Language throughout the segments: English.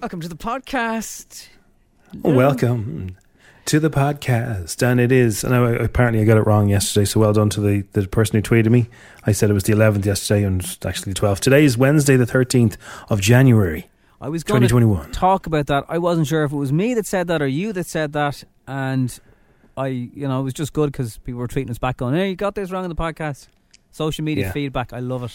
Welcome to the podcast. Oh, welcome to the podcast, and it is. And I, apparently, I got it wrong yesterday. So well done to the, the person who tweeted me. I said it was the 11th yesterday, and it's actually the 12th. Today is Wednesday, the 13th of January. I was going 2021. to talk about that. I wasn't sure if it was me that said that or you that said that, and I, you know, it was just good because people were tweeting us back, going, "Hey, you got this wrong in the podcast." Social media Yeah. feedback, I love it.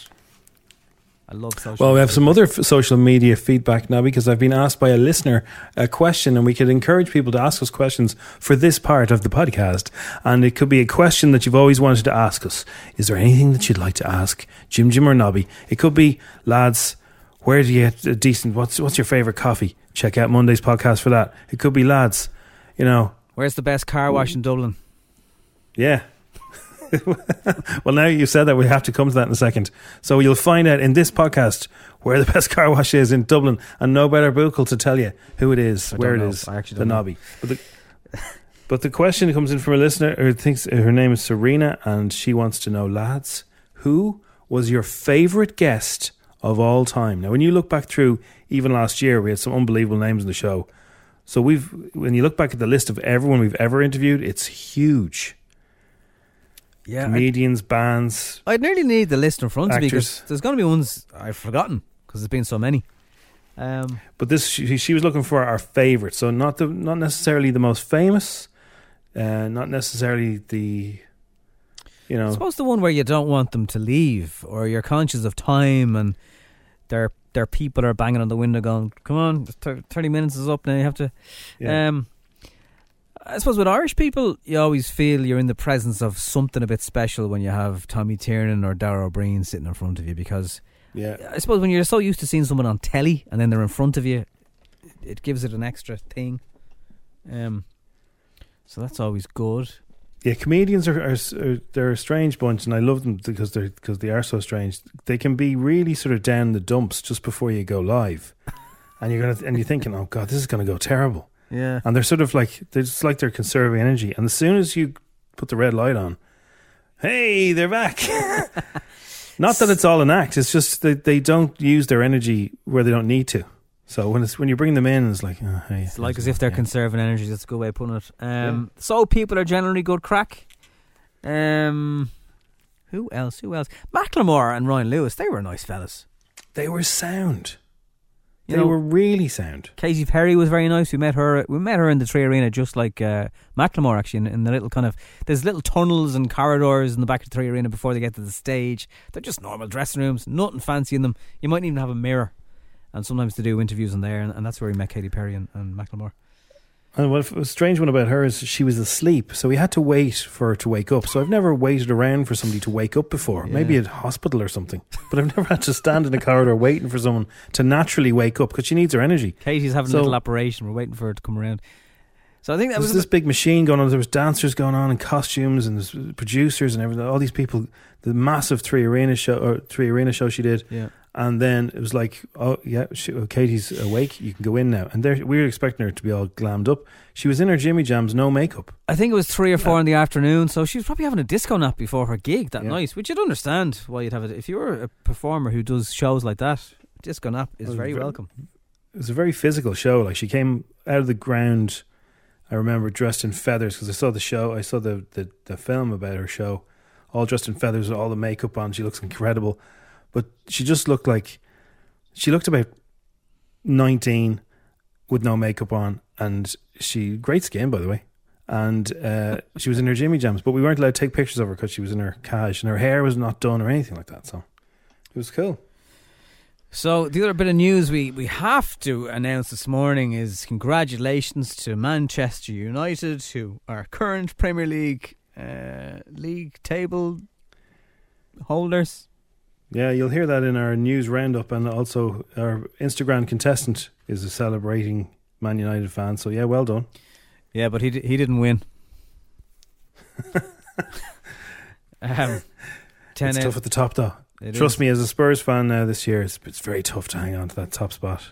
I love social. Well, we media have some other f- social media feedback now because I've been asked by a listener a question, and we could encourage people to ask us questions for this part of the podcast. And it could be a question that you've always wanted to ask us. Is there anything that you'd like to ask Jim, Jim, or Nobby? It could be, lads, where do you get a decent? What's what's your favorite coffee? Check out Monday's podcast for that. It could be, lads, you know, Where's the best car wash in Dublin? yeah. well, now you said that, we have to come to that in a second. So you'll find out in this podcast where the best car wash is in Dublin, and no better buckle to tell you who it is, I where it know. is, I actually the don't know. Nobby. But the, but the question comes in from a listener who thinks her name is Serena, and she wants to know, lads, who was your favourite guest of all time? Now, when you look back through even last year, we had some unbelievable names in the show. So we've when you look back at the list of everyone we've ever interviewed, it's huge. Yeah, Comedians, bands. I'd nearly need the list in front of me because there's going to be ones I've forgotten because there's been so many. Um, But this she, she was looking for our favorite, so not the not necessarily the most famous, uh, not necessarily the, you I know, suppose the one where you don't want them to leave, or you're conscious of time, and their their people are banging on the window, going, "Come on, th- thirty minutes is up now. You have to." yeah. Um, I suppose with Irish people, you always feel you're in the presence of something a bit special when you have Tommy Tiernan or Dara Ó Briain sitting in front of you, because yeah. I suppose when you're so used to seeing someone on telly and then they're in front of you, it gives it an extra thing. Um, so that's always good. Yeah, comedians are, are, are they're a strange bunch, and I love them because they're because they are so strange. They can be really sort of down the dumps just before you go live, and you're gonna and you're thinking, oh god, this is gonna go terrible. Yeah. And they're sort of like they're just like they're conserving energy. And as soon as you put the red light on, hey, they're back. Not that it's all an act. It's just that they don't use their energy where they don't need to. So when it's when you bring them in, it's like, oh, hey, It's like as if they're yeah. conserving energy. That's a good way of putting it. Um, So people are generally good crack. Um, who else? Who else? Macklemore and Ryan Lewis. They were nice fellas. They were sound. You they know, were really sound. Katy Perry was very nice. We met her. We met her in the 3Arena, just like uh, Macklemore. Actually, in, in the little kind of there's little tunnels and corridors in the back of the 3Arena before they get to the stage. They're just normal dressing rooms, nothing fancy in them. You might even have a mirror, and sometimes they do interviews in there, and, and that's where we met Katy Perry and, and Macklemore. And what a strange one about her is she was asleep, so we had to wait for her to wake up. So I've never waited around for somebody to wake up before. Maybe at hospital or something, but I've never had to stand in a corridor waiting for someone to naturally wake up because she needs her energy. Katy's having So- a little operation. We're waiting for her to come around. So I think that There was this big machine going on. There was dancers going on in costumes and producers and everything. All these people. The massive three arena show or three arena show she did, yeah. And then it was like, oh yeah, she, oh, Katy's awake. You can go in now. And there, we were expecting her to be all glammed up. She was in her Jimmy Jams, no makeup. I think it was three or four in the afternoon, so she was probably having a disco nap before her gig that Yeah. night, which you'd understand why you'd have it. If you were a performer who does shows like that, disco nap is very very- welcome. it was a very physical show. Like she came out of the ground. I remember dressed in feathers because I saw the show. I saw the, the the film about her show all dressed in feathers with all the makeup on. She looks incredible, but she just looked like she looked about nineteen with no makeup on, and she great skin by the way. And uh, she was in her Jimmy Jams, but we weren't allowed to take pictures of her because she was in her cash and her hair was not done or anything like that. So it was cool. So the other bit of news we, we have to announce this morning is congratulations to Manchester United, who are current Premier League uh, league table holders. Yeah, you'll hear that in our news roundup, and also our Instagrand contestant is a celebrating Man United fan. So yeah, well done. Yeah, but he d- he didn't win. um, ten It's out- tough at the top, though. it Trust is. me, as a Spurs fan now this year, it's, it's very tough to hang on to that top spot.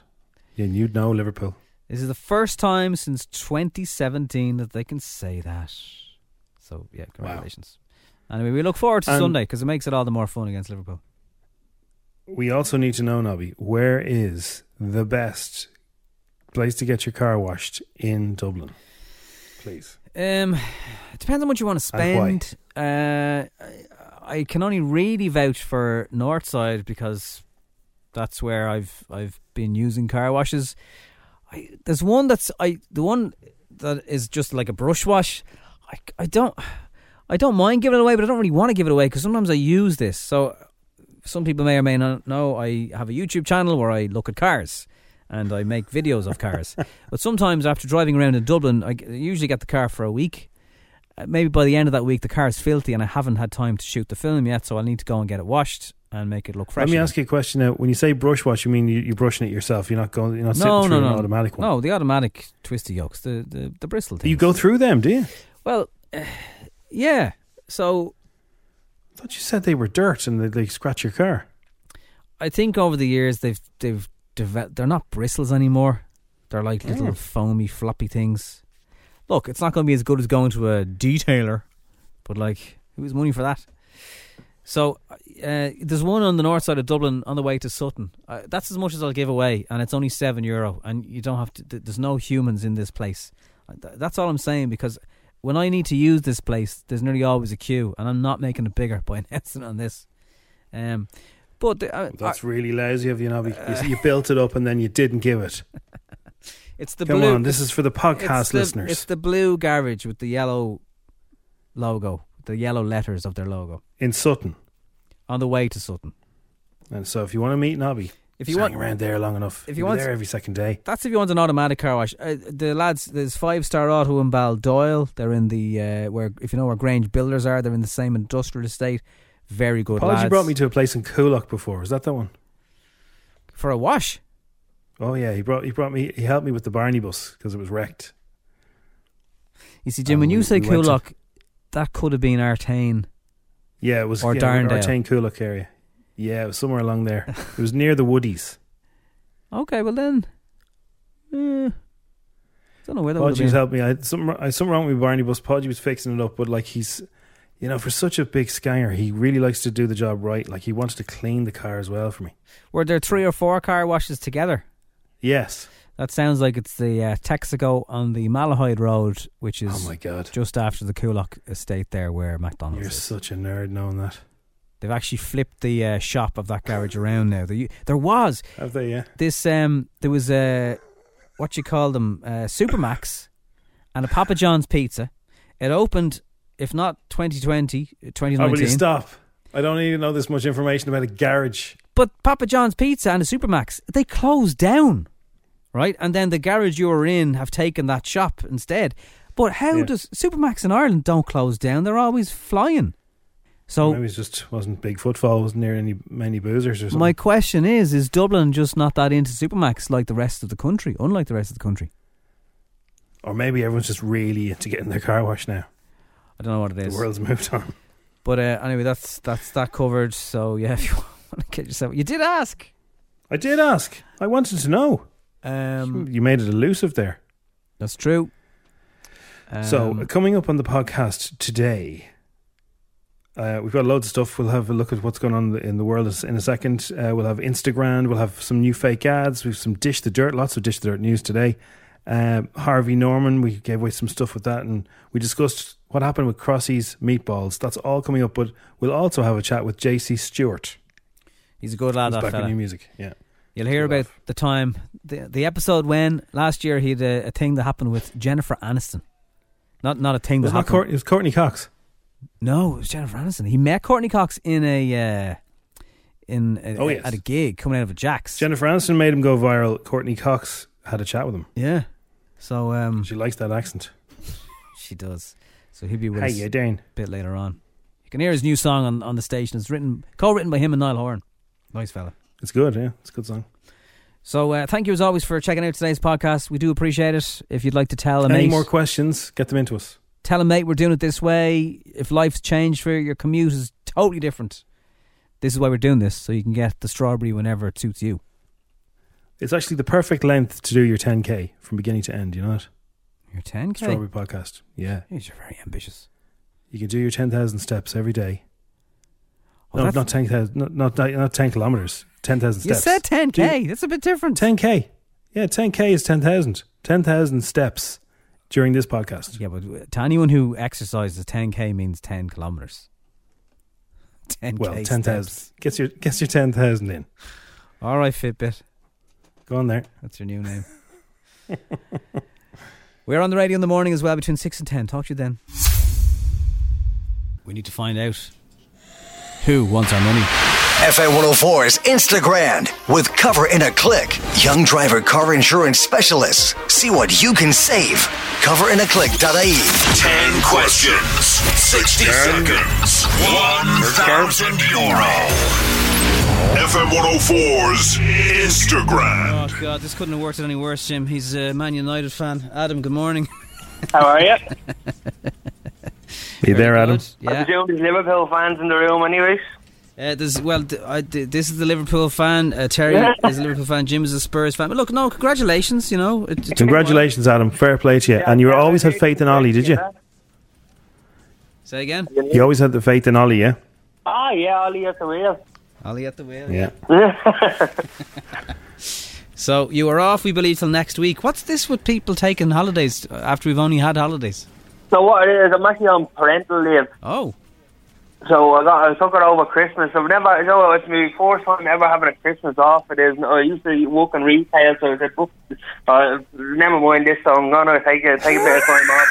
Yeah, you'd know Liverpool. This is the first time since 2017 that they can say that. So yeah, congratulations. Anyway, we look forward to And- Sunday because it makes it all the more fun against Liverpool. We also need to know, Nobby, where is the best place to get your car washed in Dublin? Please. Um, it depends on what you want to spend. Uh, I, I can only really vouch for Northside because that's where I've I've been using car washes. I, there's one that's I the one that is just like a brush wash. I, I don't I don't mind giving it away, but I don't really want to give it away because sometimes I use this. So some people may or may not know I have a YouTube channel where I look at cars and I make videos of cars. but sometimes after driving around in Dublin, I usually get the car for a week. Uh, maybe by the end of that week, the car is filthy and I haven't had time to shoot the film yet, so I'll need to go and get it washed and make it look fresh. Let me ask you a question now. When you say brush wash, you mean you, you're brushing it yourself? You're not going. You're not sitting no, through no, an no, automatic one. No, the automatic twisty yokes, the the, the bristle thing. You go through them, do you? Well, uh, yeah. So I thought you said they were dirt and they, they scratch your car. I think over the years they've they've developed. They're not bristles anymore. They're like little Oh. foamy, floppy things. Look, it's not going to be as good as going to a detailer, but like, who's money for that? So uh, there's one on the north side of Dublin on the way to Sutton. Uh, that's as much as I'll give away, and it's only seven euro. And you don't have to. There's no humans in this place. Uh, That's all I'm saying because when I need to use this place, there's nearly always a queue, and I'm not making it bigger by announcing on this. Um, but the, uh, That's really lousy of you, Nobby. You, you built it up and then you didn't give it. it's the Come blue. on, this is for the podcast it's the, listeners. It's the blue garage with the yellow logo, the yellow letters of their logo in Sutton. on the way to Sutton. And so if you want to meet Nobby, If you want, around there long enough. if you want- there every second day. that's if you want an automatic car wash. Uh, the lads, there's Five Star Auto in Baldoyle. They're in the uh, where if you know where Grange Builders are, they're in the same industrial estate. Very good Apology lads. brought me to a place in Coolock before. Is that that one? for a wash. Oh yeah, he brought he brought me he helped me with the Barney bus because it was wrecked. You see, Jim, And when you we- say we went to- Coolock, that could have been Artane. Yeah, it was Or yeah, Darndale. Artane Coolock area. Yeah, it was somewhere along there. it was near the Woodies. Okay, well then, I don't know where that Podgy's helped me. I had something, I had something wrong with Barney bus. Podgy was fixing it up, but like he's, you know, for such a big scanger, he really likes to do the job right. Like he wanted to clean the car as well for me. Were there three or four car washes together? Yes. That sounds like it's the uh, Texaco on the Malahide Road, which is Oh my god, just after the Coolock estate there where McDonald's you're is. such a nerd knowing that. They've actually flipped the uh, shop of that garage around now. There, there was Have they? Yeah. this, um, there was a, what you call them, uh, Supermac's and a Papa John's pizza. It opened, if not 2020, Oh, will you stop? I don't even know this much information about a garage. But Papa John's Pizza and the Supermac's, they closed down, right? And then the garage you were in have taken that shop instead. But how Yeah. does Supermac's in Ireland don't close down? They're always flying. So Maybe it just wasn't big footfall. Wasn't near any many boozers or something. my question is: Is Dublin just not that into Supermac's like the rest of the country? Unlike the rest of the country, or maybe everyone's just really into getting their car washed now. I don't know what it is. The world's moved on. But uh, anyway, that's that's that covered. So yeah, if you want to get yourself, you did ask. I did ask. I wanted to know. Um, you made it elusive there. that's true. so, Um, uh, coming up on the podcast today, uh, we've got loads of stuff. We'll have a look at what's going on in the world in a second. Uh, we'll have Instagrand. We'll have some new fake ads. We've some Dish the Dirt, lots of Dish the Dirt news today. Um, Harvey Norman, we gave away some stuff with that, and we discussed What happened with Crossy's meatballs? That's all coming up, but we'll also have a chat with JC Stewart. He's a good lad, He's back fella. in new music. Yeah. You'll hear about the time, the, the episode when last year he had a, a thing that happened with Jennifer Aniston. Not not a thing that happened. Court, it was Courteney Cox. No, it was Jennifer Aniston. He met Courteney Cox in a uh, in a, Oh, yes. at a gig coming out of a Jack's. Jennifer Aniston made him go viral. Courteney Cox had a chat with him. yeah. So um, She likes that accent. she does. So he'll be with Hey, us you a bit later on. You can hear his new song on, on the station. It's written co-written by him and Niall Horan. Nice fella. It's good, yeah. It's a good song. So uh, thank you as always for checking out today's podcast. We do appreciate it. If you'd like to tell a Any mate, more questions? Get them into us. Tell a mate we're doing it this way. If life's changed for you, your commute is totally different. This is why we're doing this, so you can get the strawberry whenever it suits you. It's actually the perfect length to do your 10K from beginning to end, you know that? Your 10k. Strawberry podcast. Yeah. Jeez, you're very ambitious. You can do your 10,000 steps every day. Oh, no, not 10,000, not, not, not 10 kilometres. 10,000 You said 10k. That's a bit different. 10K. Yeah, 10K is 10,000. 10,000 steps during this podcast. Yeah, but to anyone who exercises, 10k means 10 kilometers. 10k. Well, 10,000. Gets your, gets your 10,000 in. All right, Fitbit. Go on there. That's your new name. We're on the radio in the morning as well between 6 and 10. Talk to you then. We need to find out who wants our money. FM 104's Instagrand with Cover in a Click. Young driver car insurance specialists. See what you can save. Coverinaclick.ie. 10 questions, 60 seconds, 1,000 euro. FM 104's Instagrand. Oh, God, this couldn't have worked any worse, Jim. He's a Man United fan. Adam, good morning. How are you? Are you there, Very Adam? good. I Yeah. presume there's Liverpool fans in the room, anyways. Uh, there's, well, I, this is the Liverpool fan. Uh, Terry is a Liverpool fan. Jim is a Spurs fan. But look, no, congratulations. You know, it, it- Congratulations, Adam. Fair play to you. and you always had faith in Ollie, did you? say again. You always had the faith in Ollie, yeah? Ah, yeah, Ollie at the wheel. Ollie at the wheel. Yeah. So you are off, we believe, till next week. What's this with people taking holidays after we've only had holidays? So what it is, I'm actually on parental leave. Oh, So I got I took it over Christmas. I've never, you know, it's my first time ever having a Christmas off. It is. I used to work in retail, so I said, "Look, uh, never mind this. So I'm gonna take a take a bit of time off.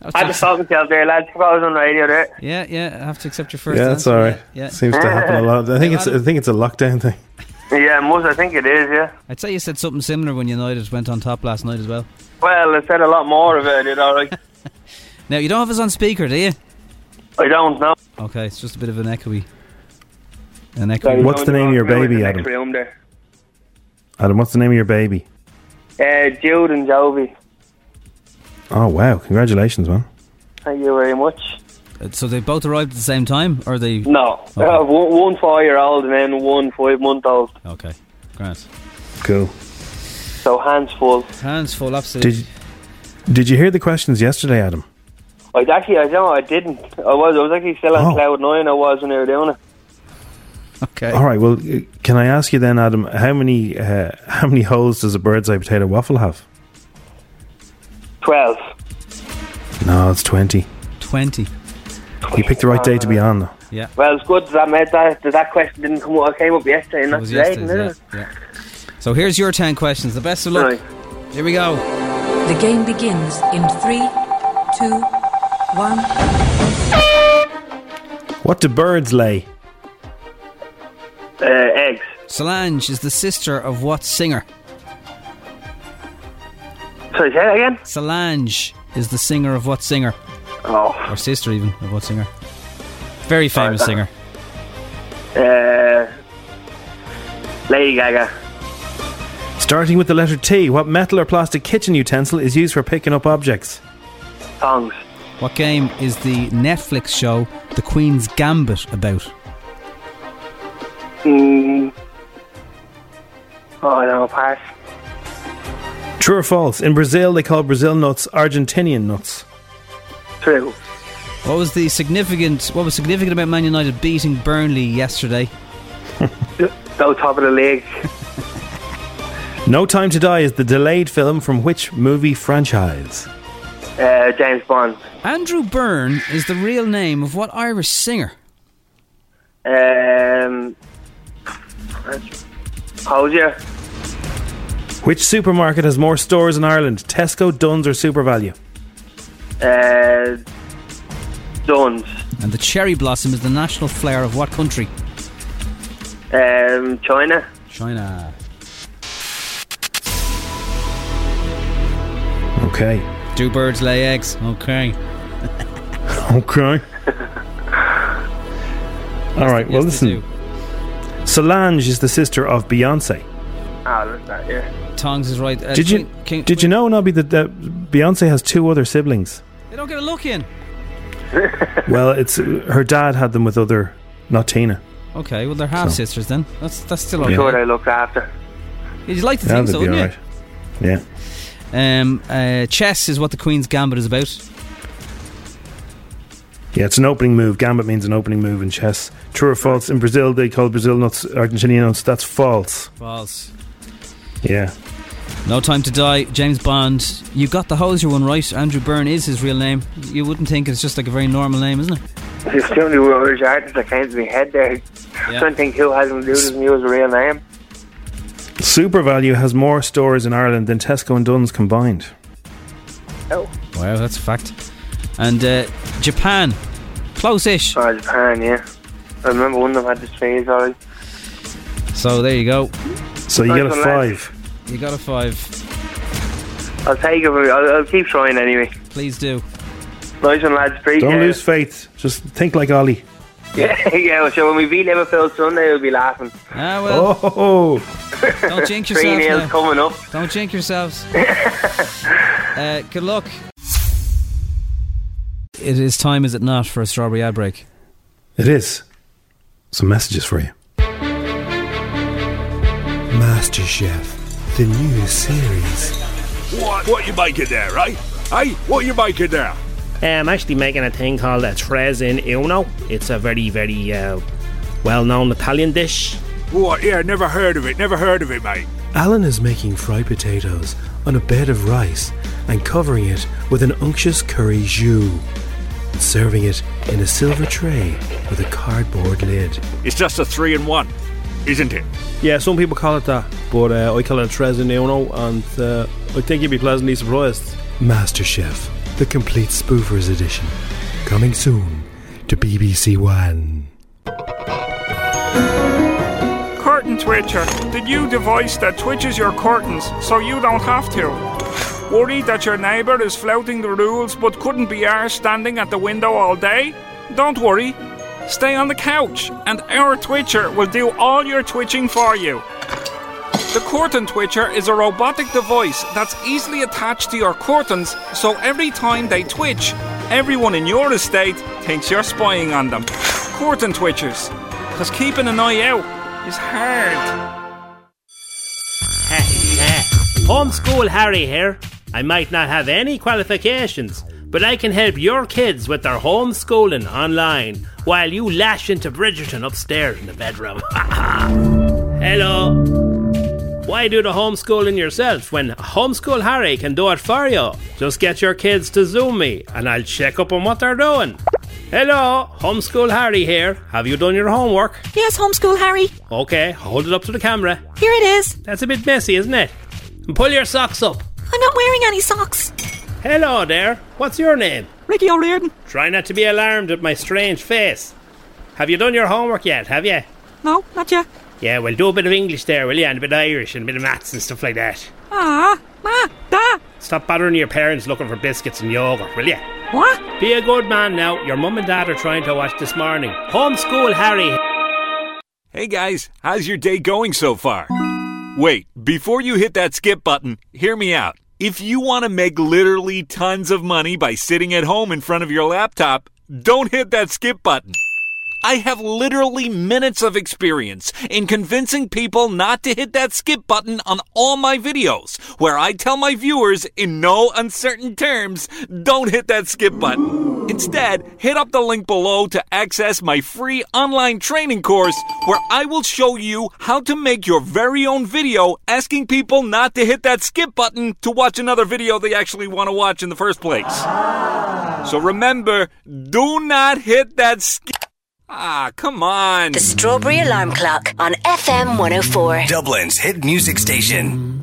that's I had to just- talk myself there, lads. I was on the radio there. yeah, yeah. I have to accept your first. Yeah, that's answer. all right. Yeah, yeah. Seems to happen a lot. I think it's I think it's a lockdown thing. Yeah, most I think it is. Yeah. I'd say you said something similar when United went on top last night as well. Well, I said a lot more of it. You know, like Now you don't have us on speaker, do you? I don't know. Okay, it's just a bit of an echoey. An Sorry, echoey. What's the name of your baby, the Adam? room there. Adam, what's the name of your baby? Uh, Jude and Jovi. Oh wow! Congratulations, man. Thank you very much. Uh, So they both arrived at the same time, or they? No, Okay. uh, one, one four-year-old and then one five-month-old. Okay, grant. Cool. So hands full. Hands full, absolutely. Did Did you hear the questions yesterday, Adam? I actually, I don't know, I didn't. I was, I was actually still on Oh. cloud nine. I was when they were doing it. Okay. All right. Well, uh, can I ask you then, Adam? How many uh, how many holes does a bird's eye potato waffle have? Twelve. No, it's twenty. Twenty. You picked the right day to be on. though. Yeah. Well, it's good that made that that, that question didn't come up. I came up yesterday, and That not was today. didn't yeah, it? yeah. So here's your ten questions. The best of luck. Right. Here we go. The game begins in three, two, one. What do birds lay? Uh, eggs. Solange is the sister of what singer? Sorry, say that again. Solange is the singer of what singer? Oh, Or sister even of what singer? Very famous Uh, singer. uh, Lady Gaga. Starting with the letter T, what metal or plastic kitchen utensil is used for picking up objects? Songs. What game is the Netflix show The Queen's Gambit about? Mm. Oh no, pass. True or false? In Brazil, they call Brazil nuts Argentinian nuts. True. What was the significant? What was significant about Man United beating Burnley yesterday? No top of the league. No Time to Die is the delayed film from which movie franchise? Uh, James Bond. Andrew Byrne is the real name of what Irish singer? Um, Hozier. Which supermarket has more stores in Ireland? Tesco, Dunnes, or SuperValu? Uh, Dunnes. And the cherry blossom is the national flower of what country? Um, China. China. Okay. Do birds lay eggs? Okay. Okay. All right. Well, Yes, they listen. Solange is the sister of Beyonce. Ah, that's that, yeah. Tongs is right. Uh, Did you Queen- King- did you know, Nobby, that, that Beyonce has two other siblings? They don't get a look in. Well, it's her dad had them with other, not Tina. Okay, well they're half So- sisters then. That's that's still I'm okay. sure they looked after. You'd like to Yeah, think so, wouldn't all right. Yeah. You? Um, uh, chess is what the Queen's Gambit is about. Yeah, it's an opening move. Gambit means an opening move in chess. True or false? In Brazil, they call Brazil nuts Argentinian nuts. That's false. False. Yeah. No Time to Die, James Bond. You got the Hozier one right. Andrew Byrne is his real name. You wouldn't think it's just like a very normal name, isn't it? There's too many Irish artists that came to my head there. I Yeah. don't think who has him do this and use a real name. SuperValu has more stores in Ireland than Tesco and Dunnes combined. Oh, Wow, that's a fact. And uh, Japan, close-ish. oh Japan, yeah. I remember one of them had this phase, alright. So there you go. So you Nice get a one, lads. five. You got a five. I'll take it. I'll, I'll keep trying anyway. Please do. Nice one, lads. Appreciate Don't it. lose faith. Just think like Ollie. Yeah, yeah. Well, so when we beat Liverpool Sunday, we'll be laughing. Ah well, Oh, don't jinx Three nails now. coming up. Don't jinx yourselves. uh, good luck. It is time, is it not, for a strawberry ad break? it is. Some messages for you. MasterChef, the new series. What? What you making there, right? Hey, what you making there? I'm actually making a thing called a tres in uno. It's a very, very uh, well-known Italian dish. What? Yeah, never heard of it. Never heard of it, mate. Alan is making fried potatoes on a bed of rice and covering it with an unctuous curry jus. Serving it in a silver tray with a cardboard lid. It's just a three in one, isn't it? Yeah, some people call it that, but uh, I call it a Tres in Uno, and uh, I think you'd be pleasantly surprised. MasterChef, the complete spoofers edition. Coming soon to BBC One. Curtain Twitcher, the new device that twitches your curtains so you don't have to. Worried that your neighbour is flouting the rules but couldn't be arsed standing at the window all day? Don't worry. Stay on the couch and our Twitcher will do all your twitching for you. The Curtain Twitcher is a robotic device that's easily attached to your curtains so every time they twitch, everyone in your estate thinks you're spying on them. Curtain Twitchers, because keeping an eye out is hard. Homeschool Harry here. I might not have any qualifications, but I can help your kids with their homeschooling online while you lash into Bridgerton upstairs in the bedroom. Hello. Why do the homeschooling yourself when Homeschool Harry can do it for you? Just get your kids to Zoom me and I'll check up on what they're doing. Hello, Homeschool Harry here. Have you done your homework? Yes, homeschool Harry. Okay, hold it up to the camera. Here it is. That's a bit messy, isn't it? And pull your socks up. I'm not wearing any socks. Hello there. What's your name? Ricky O'Riordan. Try not to be alarmed at my strange face. Have you done your homework yet, have you? No, not yet. Yeah, well, do a bit of English there, will you? And a bit of Irish and a bit of maths and stuff like that. Ah, ma, da. Stop bothering your parents looking for biscuits and yogurt, will you? What? Be a good man now. Your mum and dad are trying to watch this morning. Homeschool Harry. Hey guys, how's your day going so far? Wait, before you hit that skip button, hear me out. If you want to make literally tons of money by sitting at home in front of your laptop, don't hit that skip button. I have literally minutes of experience in convincing people not to hit that skip button on all my videos, where I tell my viewers in no uncertain terms, don't hit that skip button. Instead, hit up the link below to access my free online training course where I will show you how to make your very own video asking people not to hit that skip button to watch another video they actually want to watch in the first place. So remember, do not hit that skip. Ah, come on. The Strawberry Alarm Clock on FM 104. Dublin's hit music station.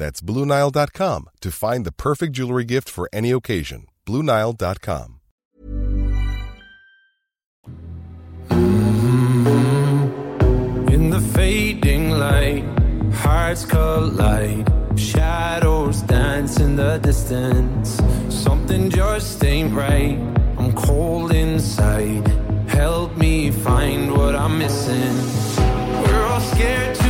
That's BlueNile.com to find the perfect jewelry gift for any occasion. BlueNile.com. Mm-hmm. In the fading light, hearts collide. Shadows dance in the distance. Something just ain't right. I'm cold inside. Help me find what I'm missing. We're all scared to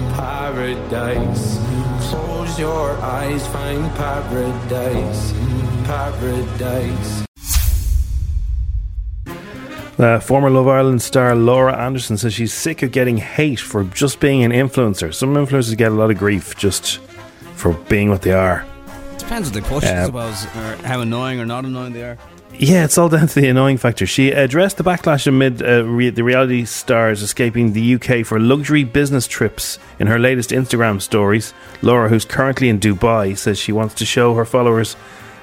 paradise. Close your eyes, find paradise, paradise. Uh, former Love Island star Laura Anderson says she's sick of getting hate for just being an influencer. Some influencers get a lot of grief just for being what they are. It depends what they push, I Uh, suppose, or how annoying or not annoying they are. Yeah, it's all down to the annoying factor. She addressed the backlash amid uh, re- the reality stars escaping the UK for luxury business trips in her latest Instagram stories. Laura, who's currently in Dubai, says she wants to show her followers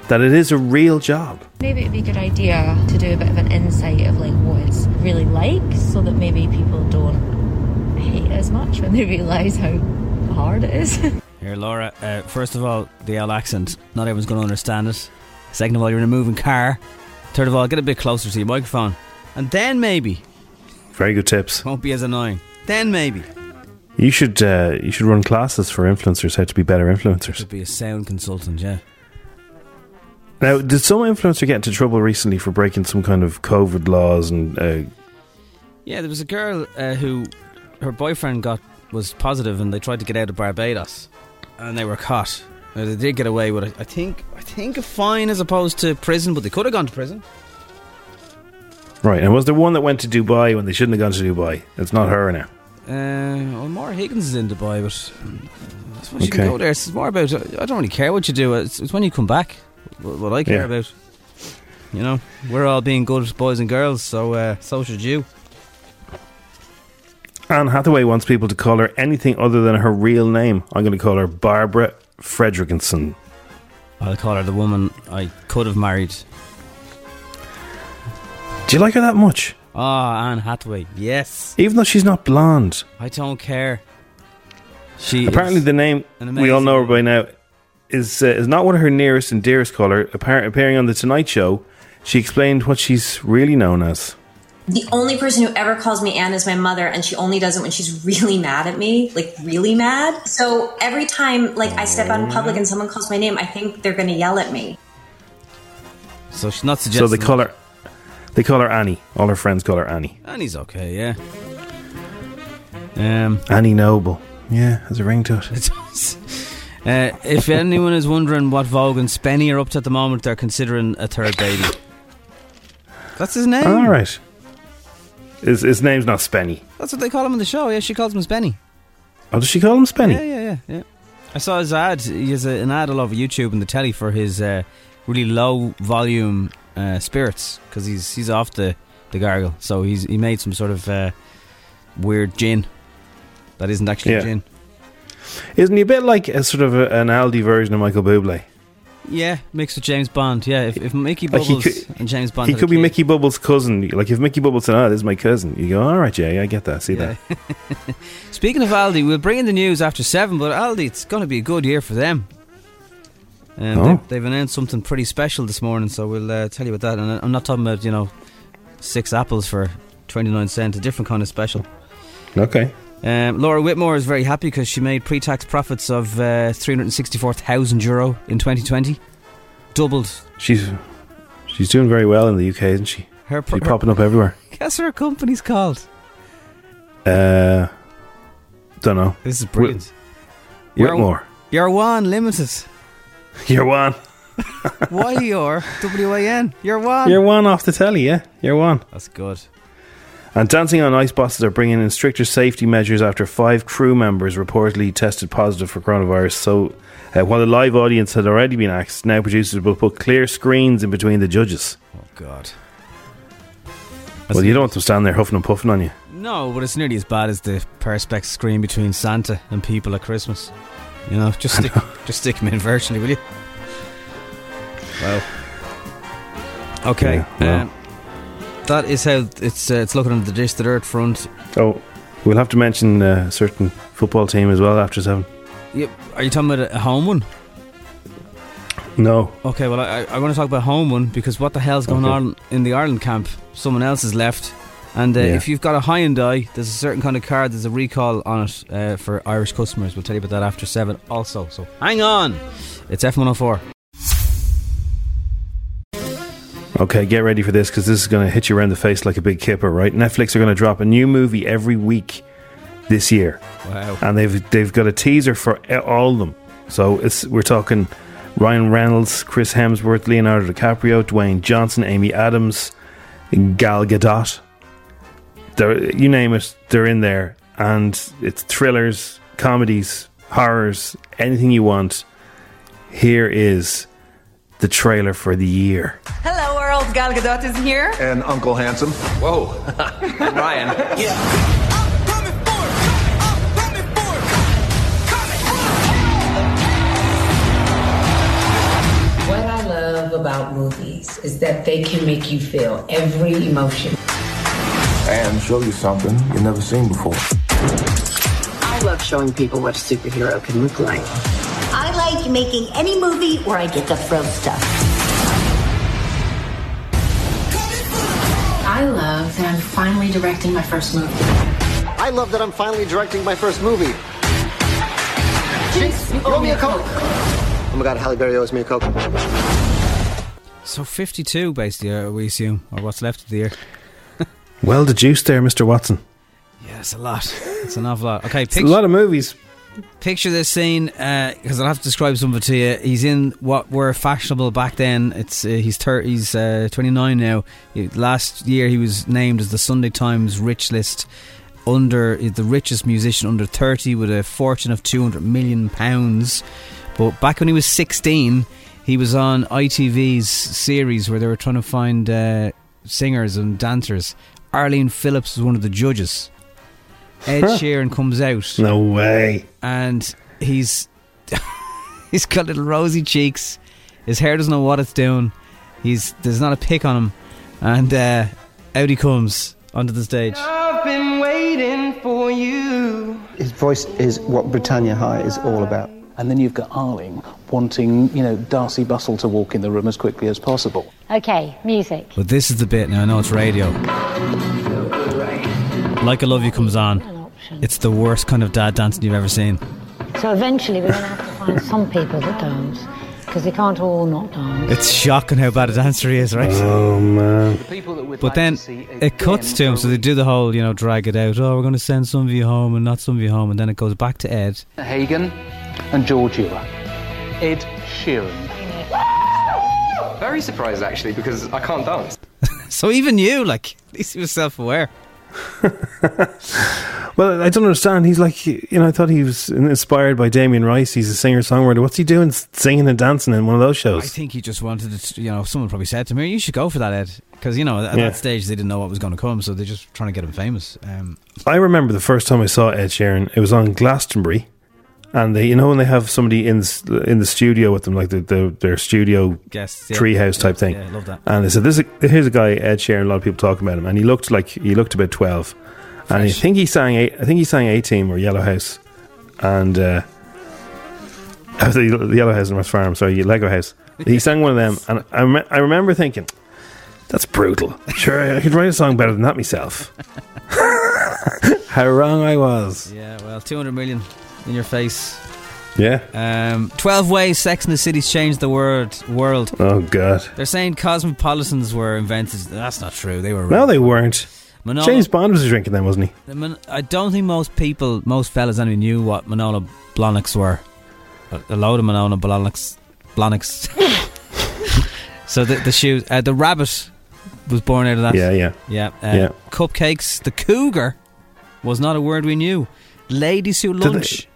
that it is a real job. Maybe it'd be a good idea to do a bit of an insight of like what it's really like so that maybe people don't hate as much when they realise how hard it is. Here, Laura, uh, first of all, the L accent. Not everyone's going to understand it. Second of all, you're in a moving car. Third of all, get a bit closer to your microphone. And then maybe Very good tips. Won't be as annoying. Then maybe. You should uh, you should run classes for influencers how to be better influencers. Be a sound consultant, yeah. Now, did some influencer get into trouble recently for breaking some kind of COVID laws and uh, Yeah, there was a girl uh, who her boyfriend got was positive, and they tried to get out of Barbados, and they were caught. Now, they did get away with it. I think think a fine as opposed to prison, but they could have gone to prison. right? And was there one that went to Dubai when they shouldn't have gone to Dubai? It's not her now. Uh, well, Maura Higgins is in Dubai, but I suppose you Okay. can go there. It's more about I don't really care what you do. It's, it's when you come back what, I care Yeah. about. You know, we're all being good boys and girls, so uh, so should you. Anne Hathaway wants people to call her anything other than her real name. I'm going to call her Barbara Fredrickson. I'll call her the woman I could have married. Do you like her that much? Ah, Anne Hathaway. Yes. Even though she's not blonde. I don't care. She Apparently, the name we all know her by now is uh, is not one of her nearest and dearest caller. Appar- appearing on the Tonight Show, she explained what she's really known as. The only person who ever calls me Anne is my mother, and she only does it when she's really mad at me, like really mad. So every time, like I step out in public and someone calls my name, I think they're going to yell at me. So she's not suggesting. So they call her they call her Annie. All her friends call her Annie. Annie's okay, yeah. Um, Annie Noble. Yeah, has a ring to it. uh, if anyone is wondering what Vogue and Spenny are up to at the moment, they're considering a third baby. That's his name. All right. His, his name's not Spenny. That's what they call him in the show. Yeah, she calls him Spenny. Oh, does she call him Spenny? Yeah, yeah, yeah, yeah. I saw his ad. He has a, an ad all over YouTube and the telly for his uh, really low volume uh, spirits because he's he's off the the gargle. So he's he made some sort of uh, weird gin that isn't actually Yeah. gin. Isn't he a bit like a sort of a, an Aldi version of Michael Bublé? Yeah, mixed with James Bond. Yeah, if, if Mickey Like, Bubbles could- and James Bond, He could be kid- Mickey Bubbles' cousin. Like if Mickey Bubbles said, "Oh, this is my cousin," you go, "All right, Jay, I get that. See Yeah. that." Speaking of Aldi, we'll bring in the news after seven, but Aldi, it's going to be a good year for them. Um, Oh. they've, they've announced something pretty special this morning, so we'll uh, tell you about that. And I'm not talking about, you know, six apples for 29 cents, a different kind of special. Okay. Um, Laura Whitmore is very happy because she made pre tax profits of uh, 364,000 euro in 2020. Doubled. She's she's doing very well in the UK, isn't she? Her, She's popping up everywhere. Guess what her company's called? Uh, don't know. This is brilliant. Whit- Whitmore. Your One Limited. You're one. Y or W A N. Your One. You're one off the telly, yeah. You're one. That's good. And Dancing on Ice bosses are bringing in stricter safety measures after five crew members reportedly tested positive for coronavirus. So, uh, while the live audience had already been axed, now producers will put clear screens in between the judges. Oh, God. well, you don't want them standing there huffing and puffing on you. No, but it's nearly as bad as the perspex screen between Santa and people at Christmas. You know, just stick, just stick them in virtually, will you? Well, okay. Yeah, well. um, that is how it's uh, it's looking on the dish the dirt front. Oh, we'll have to mention uh, a certain football team as well after seven. Yep. Are you talking about a home one? No. Okay, well, I, I want to talk about home one because what the hell's going Okay. on in the Ireland camp? Someone else has left. And uh, Yeah. if you've got a Hyundai, there's a certain kind of card, there's a recall on it uh, for Irish customers. We'll tell you about that after 7 also. So hang on. It's F104. Okay, get ready for this because this is going to hit you around the face like a big kipper, right? Netflix are going to drop a new movie every week this year. Wow. and they've they've got a teaser for all of them. So it's we're talking Ryan Reynolds, Chris Hemsworth, Leonardo DiCaprio, Dwayne Johnson, Amy Adams, Gal Gadot. They're, you name it, they're in there, and it's thrillers, comedies, horrors, anything you want. Here is the trailer for the year. Hello, world. Gal Gadot is here. And Uncle Handsome. Whoa. Ryan. Yeah. What I love about movies is that they can make you feel every emotion. And show you something you've never seen before. I love showing people what a superhero can look like. I like making any movie where I get to throw stuff. I love love that I'm finally directing my first movie. I love that I'm finally directing my first movie. Jinx, you owe me a Coke. Oh my god, Halle Berry owes me a Coke. So 52, basically, uh, we assume, or what's left of the year. Well deduced there, Mr. Watson. Yeah, it's a lot. It's an awful lot. Okay, It's a lot of movies. Picture this scene because I'll have to describe some of it to you. He's in what were fashionable back then. It's uh, he's thir- he's uh, 29 now. Last year he was named as the Sunday Times Rich List under the richest musician under 30 with a fortune of 200 million pounds. But back when he was 16, he was on ITV's series where they were trying to find uh, singers and dancers. Arlene Phillips was one of the judges. Ed Sheeran comes out. No way. And he's he's got little rosy cheeks. His hair doesn't know what it's doing. He's there's not a pick on him, and uh, out he comes onto the stage. I've been waiting for you. His voice is what Britannia High is all about. And then you've got Arlene wanting, you know, Darcey Bussell to walk in the room as quickly as possible. Okay, music. But this is the bit now. I know it's radio. Like I Love You comes on. It's the worst kind of dad dancing you've ever seen. So eventually we're going to have to find some people that dance because they can't all not dance. It's shocking how bad a dancer he is, right? Oh man! But then it cuts to him, so they do the whole, you know, drag it out. Oh, we're going to send some of you home and not some of you home, and then it goes back to Ed. Hagen and George Ewer. Ed Sheeran. Very surprised actually because I can't dance. So even you, like, at least he was self-aware. Well, I don't understand. He's like, you know, I thought he was inspired by Damien Rice. He's a singer songwriter. What's he doing singing and dancing in one of those shows? I think he just wanted it. You know, someone probably said to me, "You should go for that, Ed," because you know at Yeah. that stage they didn't know what was going to come, so they're just trying to get him famous. Um, I remember the first time I saw Ed Sheeran. It was on Glastonbury, and they, you know, when they have somebody in in the studio with them, like the, the their studio Guests, yeah. treehouse type thing. Yeah, love that. And they said, "This is a, here's a guy, Ed Sheeran." A lot of people talking about him, and he looked like he looked about twelve, and I think he sang. eight- I think he sang A Team or Yellow House, and uh, the, the Yellow House in West Farm. Sorry, Lego House. He sang one of them, and I, rem- I remember thinking, "That's brutal." Sure, I could write a song better than that myself. How wrong I was. yeah, well, two hundred million in your face. Yeah. Um, Twelve ways Sex in the City's changed the world. World. Oh God. They're saying cosmopolitans were invented. That's not true. They were. No, they weren't. Manolo- James Bond was drinking them, wasn't he? I don't think most people, most fellas, anyway, knew what Manolo Blahniks were. A, load of Manolo Blahniks. Blahniks. so the the shoes, uh, the rabbit was born out of that. Yeah, yeah. yeah, uh, Yeah. Cupcakes. The cougar was not a word we knew. Ladies who lunch.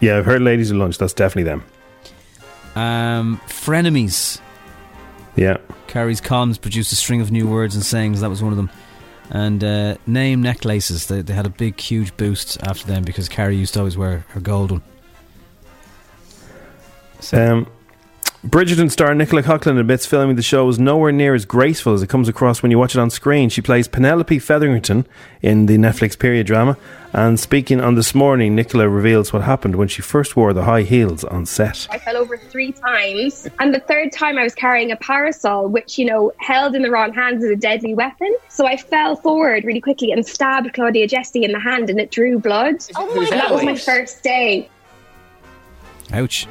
Yeah, I've heard ladies at lunch. That's definitely them. Um, frenemies. Yeah. Carrie's columns produced a string of new words and sayings. That was one of them. And uh, name necklaces. They, they had a big, huge boost after them because Carrie used to always wear her gold one. Um, Bridgerton star Nicola Coughlan admits filming the show was nowhere near as graceful as it comes across when you watch it on screen. She plays Penelope Featherington in the Netflix period drama. And speaking on This Morning, Nicola reveals what happened when she first wore the high heels on set. I fell over three times, and the third time I was carrying a parasol, which, you know, held in the wrong hands is a deadly weapon. So I fell forward really quickly and stabbed Claudia Jessie in the hand, and it drew blood. Oh my and that was my first day. Ouch.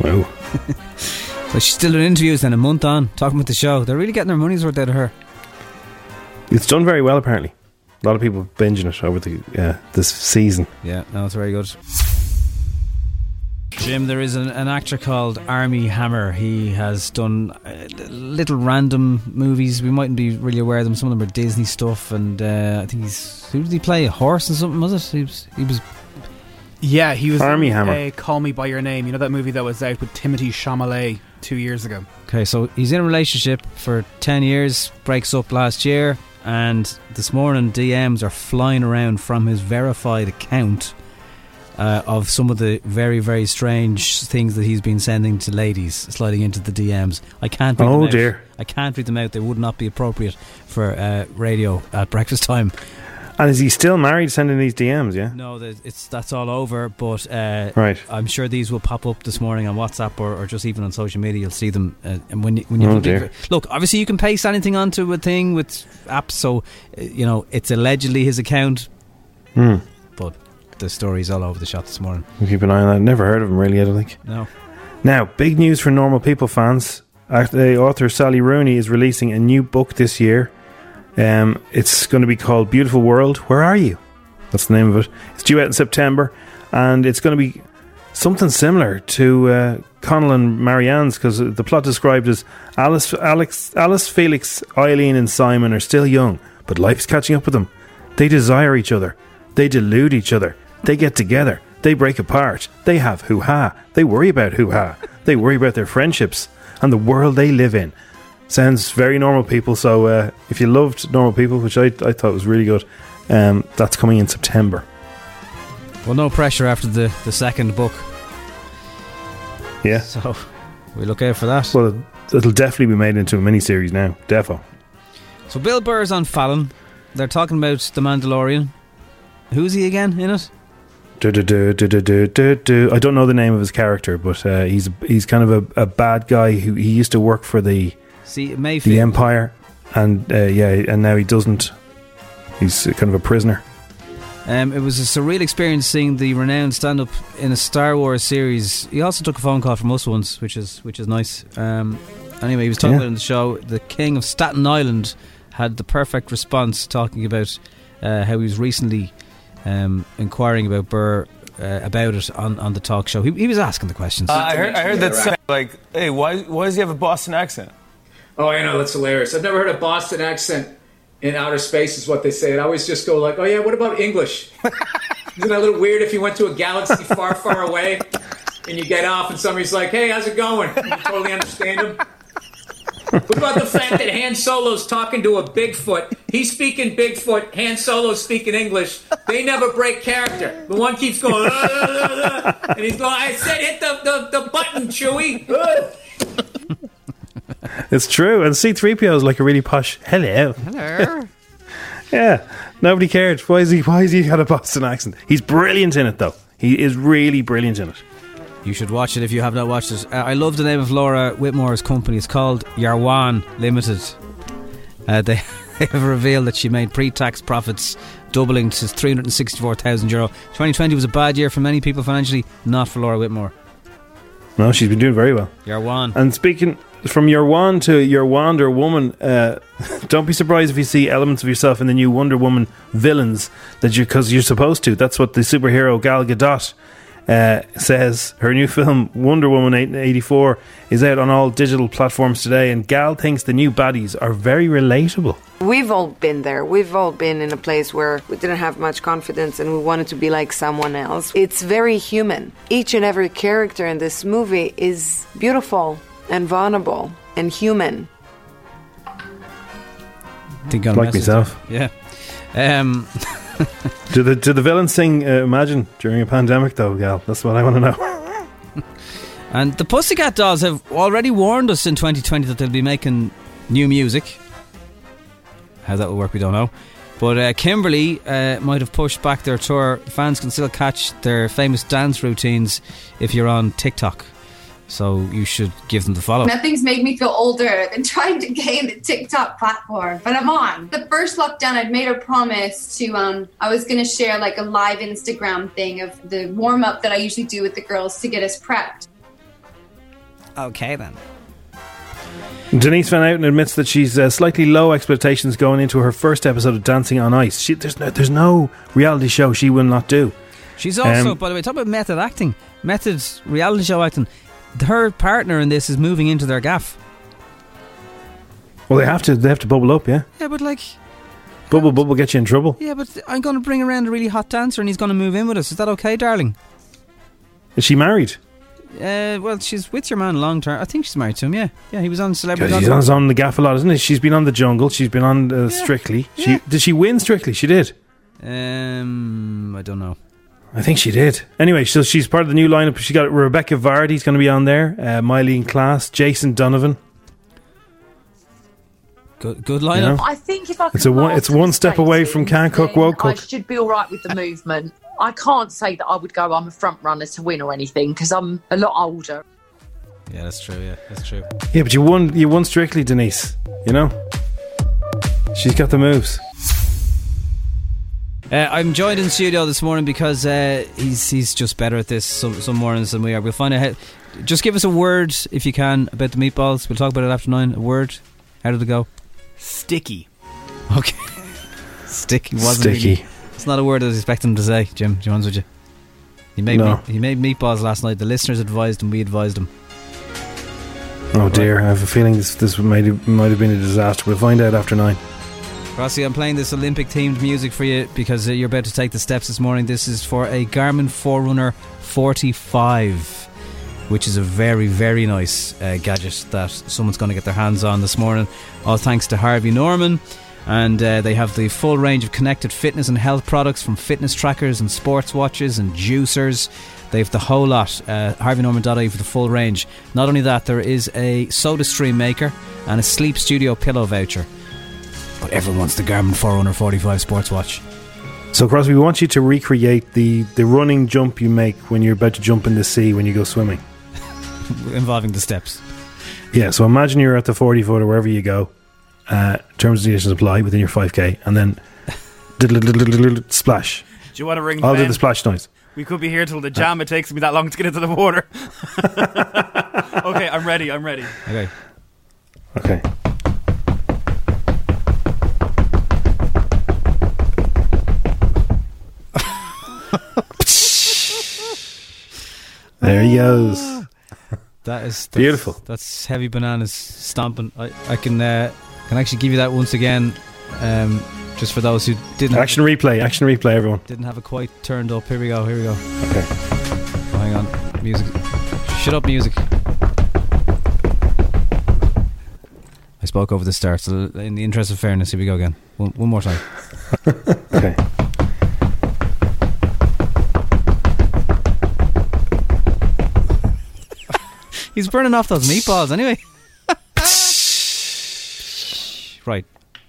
Wow. But she's still doing interviews then a month on, talking about the show. They're really getting their money's worth out of her. It's done very well, apparently. A lot of people binging it over the uh, this season. Yeah, no, it's very good. Jim, there is an, an actor called Armie Hammer. He has done uh, little random movies. We mightn't be really aware of them. Some of them are Disney stuff, and uh, I think he's who did he play? A horse and something was it? He was. He was Yeah, he was Armie in, Hammer. Uh, Call Me by Your Name. You know that movie that was out with Timothée Chalamet two years ago. Okay, so he's in a relationship for 10 years, breaks up last year, and this morning DMs are flying around from his verified account uh, of some of the very, very strange things that he's been sending to ladies sliding into the DMs. I can't read them Oh, out. dear. I can't read them out. They would not be appropriate for uh, radio at breakfast time. And is he still married, sending these DMs? Yeah. No, it's that's all over. But uh, Right. I'm sure these will pop up this morning on WhatsApp or, or just even on social media. You'll see them. Uh, and when you, when you Oh, look- dear. look, obviously you can paste anything onto a thing with apps. So uh, you know it's allegedly his account, Hmm. but the story's all over the shop this morning. We'll keep an eye on that. Never heard of him really. I don't think. No. Now, big news for normal people fans. Uh, The author Sally Rooney is releasing a new book this year. Um, it's going to be called Beautiful World. Where are you? That's the name of it. It's due out in September, and it's going to be something similar to uh, Connell and Marianne's because the plot described as Alice, Alex, Alice, Felix, Eileen, and Simon are still young, but life's catching up with them. They desire each other. They delude each other. They get together. They break apart. They have hoo ha. They worry about hoo ha. They worry about their friendships and the world they live in. Sounds very normal people. So uh, if you loved normal people, which I, I thought was really good, um, that's coming in September. Well, no pressure after the, the second book. Yeah. So we look out for that. Well, it'll definitely be made into a miniseries now. Defo. So Bill Burr's on Fallon. They're talking about the Mandalorian. Who's he again in it? Do, do, do, do, do, do, do, do. I don't know the name of his character, but uh, he's he's kind of a, a bad guy who he used to work for the See, Mayfeld. the Empire, and uh, yeah, and now he doesn't. He's kind of a prisoner. Um, it was a surreal experience seeing the renowned stand up in a Star Wars series. He also took a phone call from us once, which is which is nice. Um, anyway, he was talking Yeah. about in the show. The King of Staten Island had the perfect response, talking about uh, how he was recently um, inquiring about Burr uh, about it on, on the talk show. He, he was asking the questions. Uh, I heard, I heard that saying, like, hey, why, why does he have a Boston accent? Oh, I know that's hilarious. I've never heard a Boston accent in outer space, is what they say. And I always just go like, "Oh yeah, what about English? Isn't that a little weird if you went to a galaxy far, far away and you get off and somebody's like, "Hey, how's it going?" And you totally understand them. What about the fact that Han Solo's talking to a Bigfoot? He's speaking Bigfoot. Han Solo's speaking English. They never break character. The one keeps going, "Ah, ah, ah," and he's going, "I said hit the the, the button, Chewie." It's true, and C three PO is like a really posh. Hello. Hello. Yeah, nobody cared. Why is he? Why is he got a Boston accent? He's brilliant in it, though. He is really brilliant in it. You should watch it if you have not watched it. Uh, I love the name of Laura Whitmore's company. It's called Yarwan Limited. Uh, they, they have revealed that she made pre-tax profits doubling to 364,000 euro. 2020 was a bad year for many people financially, not for Laura Whitmore. No, she's been doing very well. Yarwan. And speaking from your wand to your Wonder Woman, uh, don't be surprised if you see elements of yourself in the new Wonder Woman villains that you because you're supposed to. That's what the superhero Gal Gadot uh, says. Her new film Wonder Woman 84 is out on all digital platforms today, and Gal thinks the new baddies are very relatable. We've all been there. We've all been in a place where we didn't have much confidence and we wanted to be like someone else. It's very human. Each and every character in this movie is beautiful and vulnerable and human. Think on Like myself. there. Yeah. Um, Do the do the villains sing uh, Imagine during a pandemic though, Gal? That's what I want to know. and the Pussycat Dolls have already warned us in 2020 that they'll be making new music. How that will work, we don't know. But uh, Kimberly uh, might have pushed back their tour. Fans can still catch their famous dance routines if you're on TikTok. So you should give them the follow. Nothing's made me feel older than trying to gain the TikTok platform, but I'm on. The first lockdown, I'd made a promise to, um, I was going to share like a live Instagram thing of the warm up that I usually do with the girls to get us prepped. Okay, then. Denise Van Outen admits that she's uh, slightly low expectations going into her first episode of Dancing on Ice. She, there's no there's no reality show she will not do. She's also, Um, by the way, talk about method acting, method reality show acting. Her partner in this is moving into their gaff. Well, they have to they have to bubble up, yeah. Yeah, but like, Bubble bubble get you in trouble. yeah, but I'm going to bring around a really hot dancer, and he's going to move in with us. Is that okay, darling? Is she married? Uh, well, she's with your man long term. I think she's married to him. Yeah, yeah. He was on Celebrity. She's on, on the gaff a lot, isn't it? She's been on the Jungle. She's been on uh, Strictly. She did she win Strictly? She did. Um, I don't know. I think she did. Anyway, so she's part of the new lineup. She got Rebekah Vardy's going to be on there. Uh, Myleene Klass. Jason Donovan. Good, good lineup. Yeah. I think if I could It's a one. It's one step away from can cook, won't I should be all right with the movement. I can't say that I would go. I'm a front runner to win or anything because I'm a lot older. Yeah, that's true. Yeah, that's true. Yeah, but you won. You won strictly, Denise. You know, she's got the moves. Uh, I'm joined in studio this morning because uh, he's he's just better at this some, some mornings than we are. We'll find out. How, just give us a word if you can about the meatballs. We'll talk about it after nine. A word. How did it go? Sticky. Okay. Sticky wasn't Sticky. really- it's not a word I was expecting him to say. Jim, to be honest with you. He made No. meat, he made meatballs last night. The listeners advised him. We advised him. Oh dear, I have a feeling this this might have, might have been a disaster. We'll find out after nine. Rossi, I'm playing this Olympic themed music for you because uh, you're about to take the steps this morning. This is for a Garmin Forerunner 45, which is a very, very nice uh, gadget that someone's going to get their hands on this morning. All thanks to Harvey Norman. And uh, they have the full range of connected fitness and health products from fitness trackers and sports watches and juicers. They have the whole lot. Uh, HarveyNorman.ie for the full range. Not only that, there is a soda stream maker and a sleep studio pillow voucher. But everyone wants the Garmin Forerunner 45 sports watch. So, Crossy, we want you to recreate the the running jump you make when you're about to jump in the sea when you go swimming. involving the steps. Yeah. So imagine you're at the 40 foot or wherever you go. Uh, terms and conditions apply within your 5k, and then splash. Do you want to ring? I'll do the splash noise. We could be here till the jam. It takes me that long to get into the water. okay, I'm ready. I'm ready. Okay. Okay. There he goes. That is that's, Beautiful. That's heavy bananas stomping. I, I can uh, can actually give you that once again, um, just for those who didn't Action replay. Action replay, everyone. didn't have it quite turned up. Here we go. Here we go. Okay. Oh, hang on, music. Shut up, music. I spoke over the start, so in the interest of fairness, here we go again. One, one more time. Okay. He's burning off those meatballs anyway. right.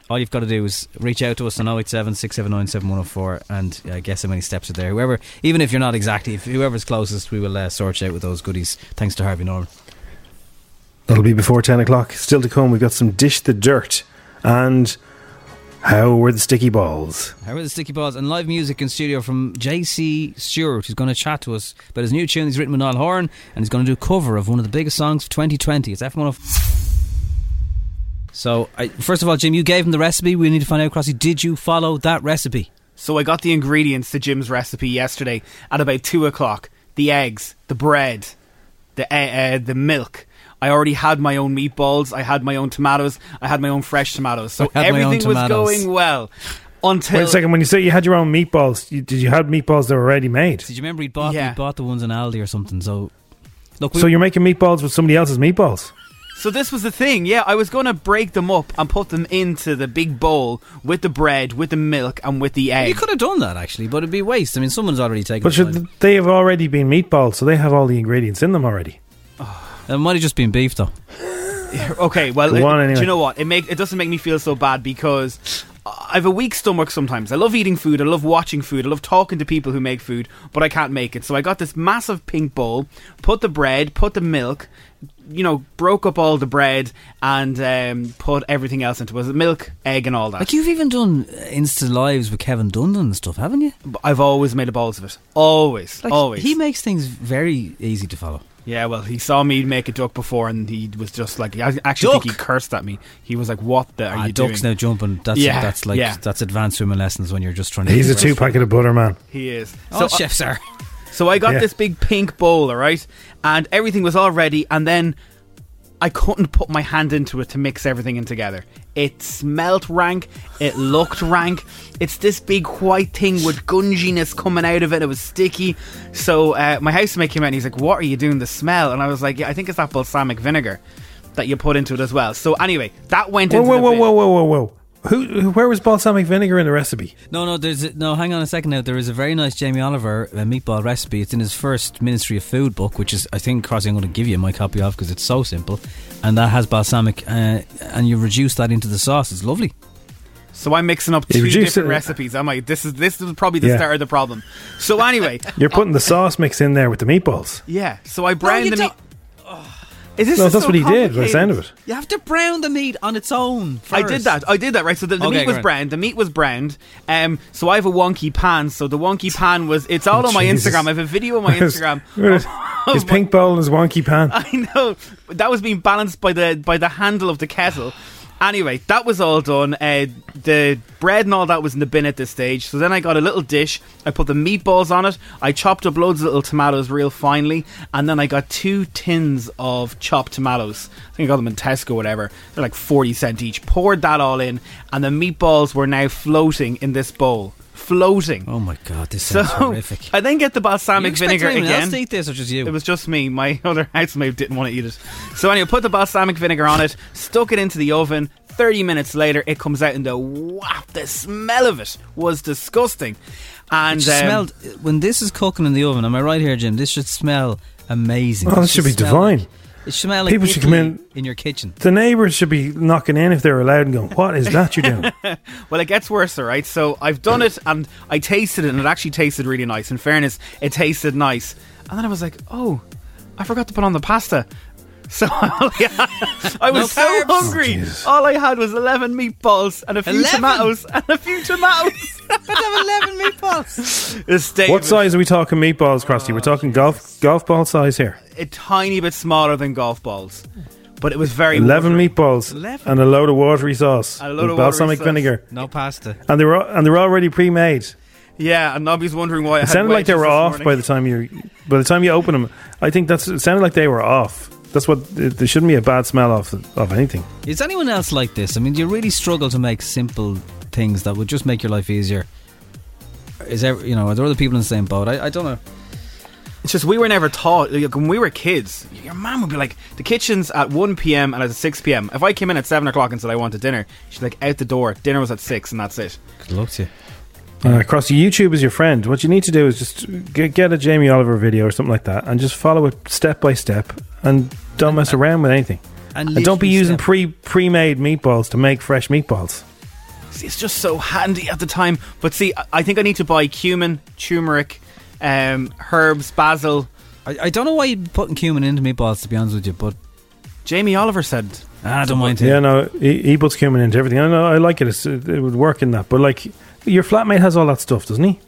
All you've got to do is reach out to us on 087 679 7104 and uh, guess how many steps are there. Whoever, even if you're not exactly, if whoever's closest, we will uh, sort you out with those goodies. Thanks to Harvey Norman. That'll be before 10 o'clock. Still to come, we've got some Dish the Dirt and How Were the Sticky Balls? How were the sticky balls and live music in studio from JC Stewart, who's going to chat to us about his new tune he's written with Niall Horan, and he's going to do a cover of one of the biggest songs of 2020. It's F1. So, I, first of all, Jim, you gave him the recipe. We need to find out, Crossy, did you follow that recipe? So I got the ingredients to Jim's recipe yesterday at about two o'clock. The eggs, the bread, the uh, uh, the milk. I already had my own meatballs. I had my own tomatoes. I had my own fresh tomatoes. So I had my own everything was going well until Wait a second, when you say you had your own meatballs, you, did you have meatballs that were already made? Did you remember he'd bought, Yeah. he'd bought the ones in Aldi or something? So, look, we, So you're making meatballs with somebody else's meatballs? So this was the thing, yeah. I was going to break them up and put them into the big bowl with the bread, with the milk, and with the egg. you could have done that actually, but it'd be waste. I mean, someone's already taken. But the should, they have already been meatballs, so they have all the ingredients in them already. It might have just been beef though. Okay, well, Go it- on do you know what? It make it doesn't make me feel so bad because I have a weak stomach sometimes. I love eating food. I love watching food. I love talking to people who make food, but I can't make it. So I got this massive pink bowl, put the bread, put the milk, you know, broke up all the bread and um, put everything else into it. Was it milk, egg, and all that? Like you've even done uh, Insta lives with Kevin Dundon and stuff, haven't you? I've always made a balls of it. Always, Like, always. He makes things very easy to follow. Yeah, well, he saw me make a duck before, and he was just like, I actually think he cursed at me. He was like, "What the are Ah, you ducks doing?" now jumping. That's Yeah, that's like yeah. that's advanced swimming lessons when you're just trying to. He's a two breastfeed. packet of butter, man. He is. All So, uh, chefs are. So I got Yeah. this big pink bowl, all right, and everything was all ready, and then I couldn't put my hand into it to mix everything in together. It smelt rank. It looked rank. It's this big white thing with gunginess coming out of it. It was sticky. So uh, my housemate came out and he's like, "What are you doing? The smell?" And I was like, "Yeah, I think it's that balsamic vinegar that you put into it as well." So anyway, that went Whoa, into whoa, the whoa, whoa, whoa, whoa, whoa. Who, who- where was balsamic vinegar in the recipe? No, no, there's a, no. Hang on a second now. There is a very nice Jamie Oliver uh, meatball recipe. It's in his first Ministry of Food book, which is I think Crossy. I'm going to give you my copy of because it's so simple, and that has balsamic, uh, and you reduce that into the sauce. It's lovely. So I'm mixing up two different it- recipes. I might. This is this is probably the Yeah. start of the problem. So anyway, You're putting the sauce mix in there with the meatballs. yeah. So I browned you the meat. Don't- Is this No, that's so what he did by the sound of it. You have to brown the meat on its own. I did that. I did that. Right. So the, the Okay, meat was browned. The meat was browned. Um. So I have a wonky pan. So the wonky pan was. It's all Oh, on my Jesus. Instagram. I have a video on my Instagram. His pink bowl and his wonky pan. I know that was being balanced by the by the handle of the kettle. Anyway, that was all done. Uh, the bread and all that was in the bin at this stage. So then I got a little dish. I put the meatballs on it. I chopped up loads of little tomatoes real finely, and then I got two tins of chopped tomatoes. I think I got them in Tesco, or whatever. They're like forty cent each. Poured that all in, and the meatballs were now floating in this bowl. Floating. Oh my god, this is So horrific. I then get the balsamic You expect vinegar anyone again. else to eat this or just you? It was just me. My other housemate didn't want to eat it. So anyway, put the balsamic vinegar on it, stuck it into the oven. Thirty minutes later, it comes out, and the whap! The smell of it was disgusting. And it um, smelled when this is cooking in the oven. Am I right here, Jim? This should smell amazing. Oh, this should be divine. like- it should smell like People should come in- in your kitchen. The neighbours should be knocking in if they're allowed and going, What is that you're doing? well, it gets worse, all right. So I've done it, and I tasted it, and it actually tasted really nice. In fairness, it tasted nice. And then I was like, oh, I forgot to put on the pasta. So I was so carbs. hungry. Oh, All I had was eleven meatballs and a few 11? tomatoes and a few tomatoes. I'd have 11 meatballs. It's David. what size are we talking meatballs, Crossy? We're talking golf golf ball size here. a tiny bit smaller than golf balls, but it was very 11 watery. meatballs 11? and a load of watery sauce. And a load with of watery balsamic sauce. vinegar. No pasta. And they were and they were already pre-made. Yeah, and Nobby's wondering why I It had sounded like they wedges were this off morning. by the time you by the time you open them. I think that's it sounded like they were off. That's what it, there shouldn't be a bad smell off of anything. Is anyone else like this? I mean, do you really struggle to make simple things that would just make your life easier? Is there, you know, are there other people in the same boat? I, I don't know. It's just we were never taught. Like, when we were kids, your mum would be like, "The kitchen's at one p.m. and at six p.m." If I came in at seven o'clock and said I wanted dinner, she's like, "Out the door. Dinner was at six, and that's it." Good luck to you. Uh, across YouTube is your friend. What you need to do is just get, get a Jamie Oliver video or something like that, and just follow it step by step, and don't mess around with anything. And, And don't be using step- pre pre made meatballs to make fresh meatballs. See, it's just so handy at the time. But see, I- I think I need to buy cumin, turmeric, um, herbs, basil. I, I don't know why you're putting cumin into meatballs, to be honest with you, but Jamie Oliver said, ah, I don't mind it. Yeah, no, he, he puts cumin into everything. I know, I like it. It's, it would work in that, but like your flatmate has all that stuff, doesn't he?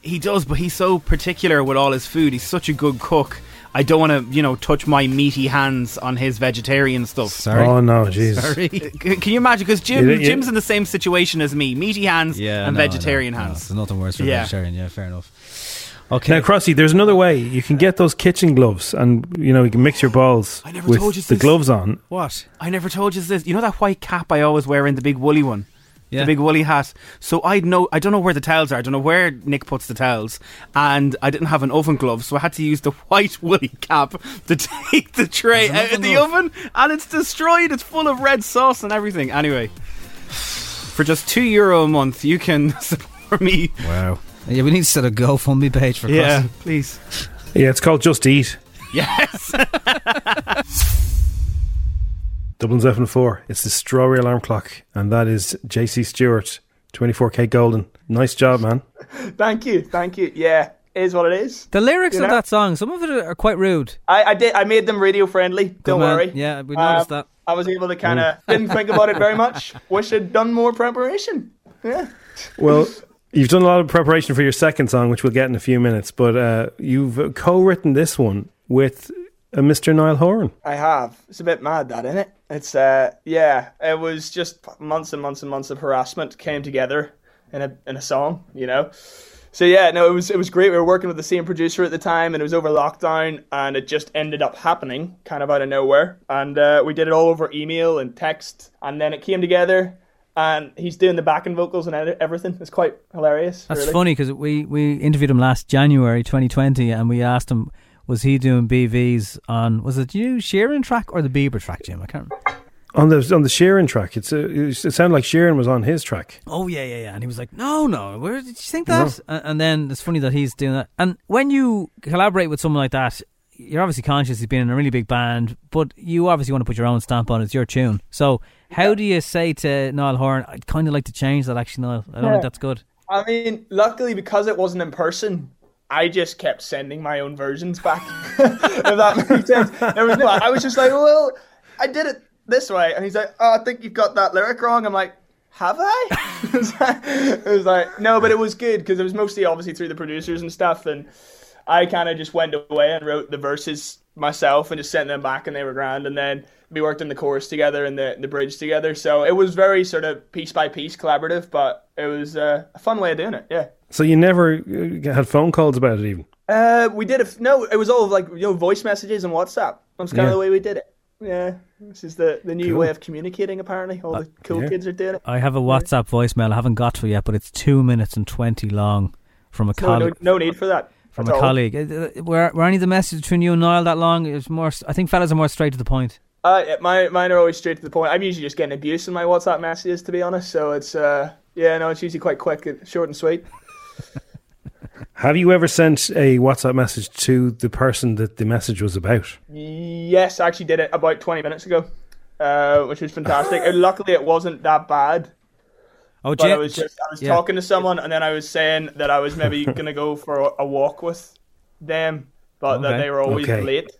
He does, but he's so particular with all his food. He's such a good cook. I don't want to, you know, touch my meaty hands on his vegetarian stuff. Sorry. Oh no, jeez. Sorry. Can you imagine? Because Jim, You- you- Jim's in the same situation as me: meaty hands Yeah, and no, vegetarian no, no, hands. There's nothing worse for a Yeah. vegetarian. Yeah, fair enough. Okay. Now, Crossy, there's another way. You can get those kitchen gloves, and you know you can mix your balls I never with told you the this. gloves on. what? I never told you this. You know that white cap I always wear in the big woolly one, Yeah. the big woolly hat. So I know I don't know where the towels are. I don't know where Nick puts the towels, and I didn't have an oven glove, so I had to use the white woolly cap to take the tray There's out of the glove. oven, and it's destroyed. It's full of red sauce and everything. Anyway, for just two euro a month, you can support me. Wow. Yeah, we need to set a GoFundMe page for Yeah, Crossy. please. Yeah, it's called Just Eat. Yes. Dublin's FM4. It's the Strawberry Alarm Clock, and that is JC Stewart, 24K Golden. Nice job, man. Thank you, thank you. Yeah, is what it is. The lyrics You of know? that song, some of it are quite rude. I, I did. I made them radio friendly. Don't man. worry. Yeah, we noticed Um, that. I was able to kind of didn't think about it very much. Wish I'd done more preparation. Yeah. Well, you've done a lot of preparation for your second song, which we'll get in a few minutes, but uh, you've co written this one with uh, Mr. Niall Horan. I have. It's a bit mad, that, isn't it? It's uh, yeah. It was just months and months and months of harassment came together in a in a song, you know. So yeah, no, it was it was great. We were working with the same producer at the time, and it was over lockdown, and it just ended up happening, kind of out of nowhere. And uh, we did it all over email and text, and then it came together. And he's doing the backing vocals and everything. It's quite hilarious. That's really. funny because we, we interviewed him last January 2020 and we asked him, was he doing BVs on, was it you Sheeran track or the Bieber track, Jim? I can't remember. On the on the Sheeran track, it's a, it sounded like Sheeran was on his track. Oh yeah, yeah, yeah. And he was like, "No, no, where did you think that?" And, and then it's funny that he's doing that. And when you collaborate with someone like that, you're obviously conscious he's been in a really big band, but you obviously want to put your own stamp on it. It's your tune. So how do you say to Niall Horan, "I'd kind of like to change that"? Actually, Niall, I don't Yeah. think that's good. I mean, luckily because it wasn't in person, I just kept sending my own versions back. if that makes sense. There was no, I was just like, well, I did it this way, and he's like, oh, I think you've got that lyric wrong. I'm like, have I? it, was like, no, but it was good because it was mostly obviously through the producers and stuff, and I kind of just went away and wrote the verses myself and just sent them back, and they were grand, and then we worked in the chorus together and the the bridge together. So it was very sort of piece by piece collaborative, but it was uh, a fun way of doing it. Yeah. So you never uh, had phone calls about it, even. Uh, we did it. No, it was all like you know voice messages and WhatsApp. That's kind Yeah. of the way we did it. Yeah, this is the the new Cool. way of communicating. Apparently, all the cool yeah. kids are doing it. I have a WhatsApp voicemail I haven't got to yet, but it's two minutes and twenty long from a No, no, colleague. no need for that. From at a all. colleague. Uh, uh, Were, were any of the messages between you and Niall that long? It was more. I think fellas are more straight to the point. Uh, yeah, my, mine are always straight to the point. I'm usually just getting abuse in my WhatsApp messages, to be honest. So it's uh, yeah, no, it's usually quite quick, and short and sweet. Have you ever sent a WhatsApp message to the person that the message was about? Yes, I actually did it about 20 minutes ago, uh, which was fantastic. and luckily, it wasn't that bad. Oh, but I was just I was yeah. talking to someone, and then I was saying that I was maybe gonna go for a, a walk with them, but that they were always Okay. late.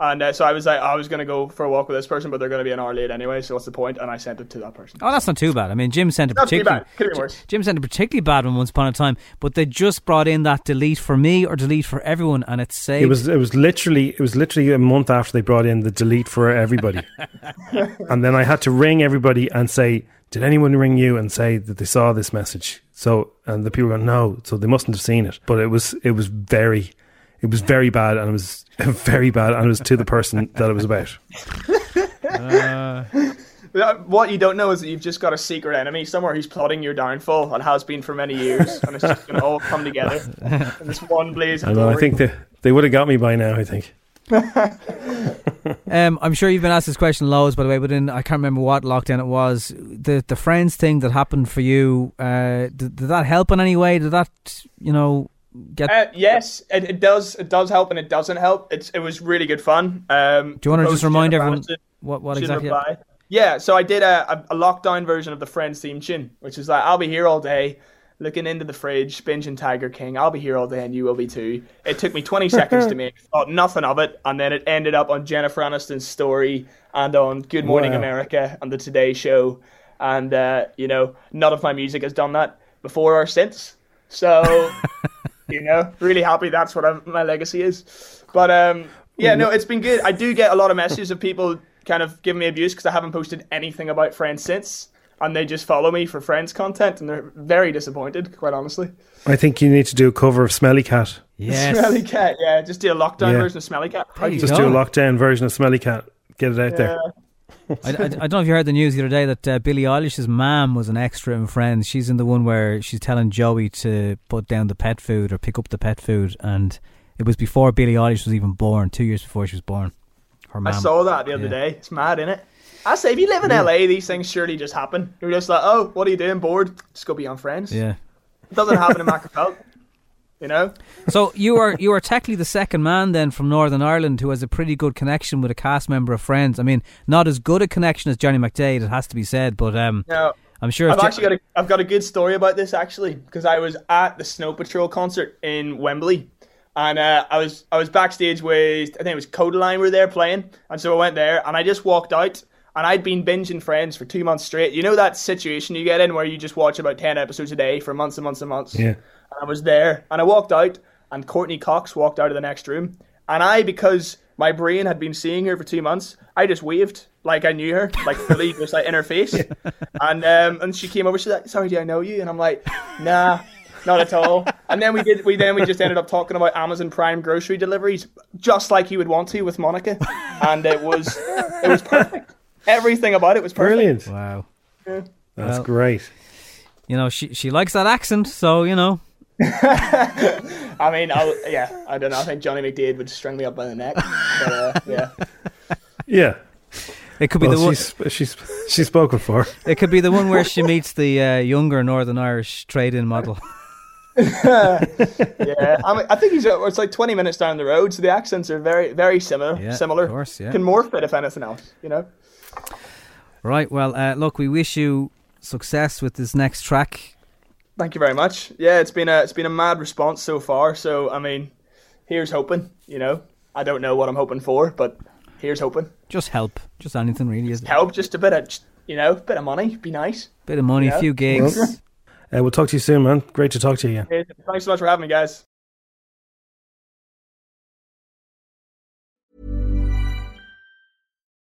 And uh, so I was like, I was gonna go for a walk with this person, but they're gonna be an hour late anyway. So what's the point? And I sent it to that person. Oh, that's not too bad. I mean, Jim sent a particularly bad. Could be worse. Jim sent a particularly bad one once upon a time, but they just brought in that delete for me or delete for everyone, and it saved. It was it was literally it was literally a month after they brought in the delete for everybody, and then I had to ring everybody and say, "Did anyone ring you and say that they saw this message?" So and the people go, "No," so they mustn't have seen it. But it was it was very it was very bad, and it was very bad, and it was to the person that it was about. Uh, Uh, What you don't know is that you've just got a secret enemy somewhere who's plotting your downfall and has been for many years, and it's just gonna all come together in this one blaze of I know. I think they they would have got me by now. I think. Um, I'm sure you've been asked this question loads, by the way, but in I can't remember what lockdown it was. The the friends thing that happened for you, uh, did, did that help in any way? Did that, you know, get? Uh, yes, it, it does. It does help, and it doesn't help. It's it was really good fun. Um, Do you wanna just remind Jennifer everyone what- what exactly- reply. Yeah, so I did a, a, a lockdown version of the Friends theme tune, which is like I'll be here all day, looking into the fridge, binging Tiger King. I'll be here all day, and you will be too. It took me 20 seconds to make. Thought nothing of it, and then it ended up on Jennifer Aniston's story and on Good Morning Wow. America and the Today Show, and uh, you know none of my music has done that before or since. So you know, really happy that's what I'm, my legacy is. But um, yeah, no, it's been good. I do get a lot of messages of people kind of giving me abuse because I haven't posted anything about Friends since, and they just follow me for Friends content, and they're very disappointed, quite honestly. I think you need to do a cover of Smelly Cat. Smelly Cat, yeah, just do a lockdown Yeah. version of Smelly Cat. How do you Just go? do a lockdown version of Smelly Cat. Get it out there. I, I, I don't know if you heard the news the other day that uh, Billie Eilish's mom was an extra in Friends. She's in the one where she's telling Joey to put down the pet food or pick up the pet food, and it was before Billie Eilish was even born, two years before she was born. Her I saw that the other day. It's mad, isn't it? I say, if you live in LA, these things surely just happen. You're just like, oh, what are you doing? Bored? Just go be on Friends. Yeah. It doesn't happen in Magherafelt. You know? So you are you are technically the second man then from Northern Ireland who has a pretty good connection with a cast member of Friends. I mean, not as good a connection as Johnny McDaid, it has to be said, but um, No. I'm sure. I've actually got a I've got a good story about this actually because I was at the Snow Patrol concert in Wembley, and uh, I was I was backstage with I think it was Kodaline were there playing, and so I went there and I just walked out and I'd been binging Friends for two months straight. You know that situation you get in where you just watch about ten episodes a day for months and months and months. Yeah. And I was there and I walked out and Courteney Cox walked out of the next room and I because my brain had been seeing her for two months, I just waved like I knew her, like fully just like in her face. And um and she came over, she's like, Sorry, do I know you? And I'm like, Nah, not at all. And then we did we then we just ended up talking about Amazon Prime grocery deliveries, just like you would want to with Monica. And it was it was perfect. Everything about it was perfect. Brilliant. Wow. Yeah. That's Well- great. You know, she she likes that accent, so you know. I mean, I'll, yeah, I don't know. I think Johnny McDaid would string me up by the neck. But, uh, yeah. Yeah. It could be Well, the one. she's, she's she spoke before. It could be the one where she meets the uh, younger Northern Irish trade-in model. yeah, I, mean, I think he's. uh, It's like twenty minutes down the road, so the accents are very, very similar. Yeah, similar. of course, yeah. Can morph it if anything else. You know. Right. Well, uh, look, we wish you success with this next track. Thank you very much. Yeah, it's been a it's been a mad response so far. So I mean, here's hoping. You know, I don't know what I'm hoping for, but here's hoping. Just help. Just anything really. Is Help, just a bit of you know, bit of money, be nice. Bit of money, You know? a few gigs. Uh, we'll talk to you soon, man. Great to talk to you again. Thanks so much for having me, guys.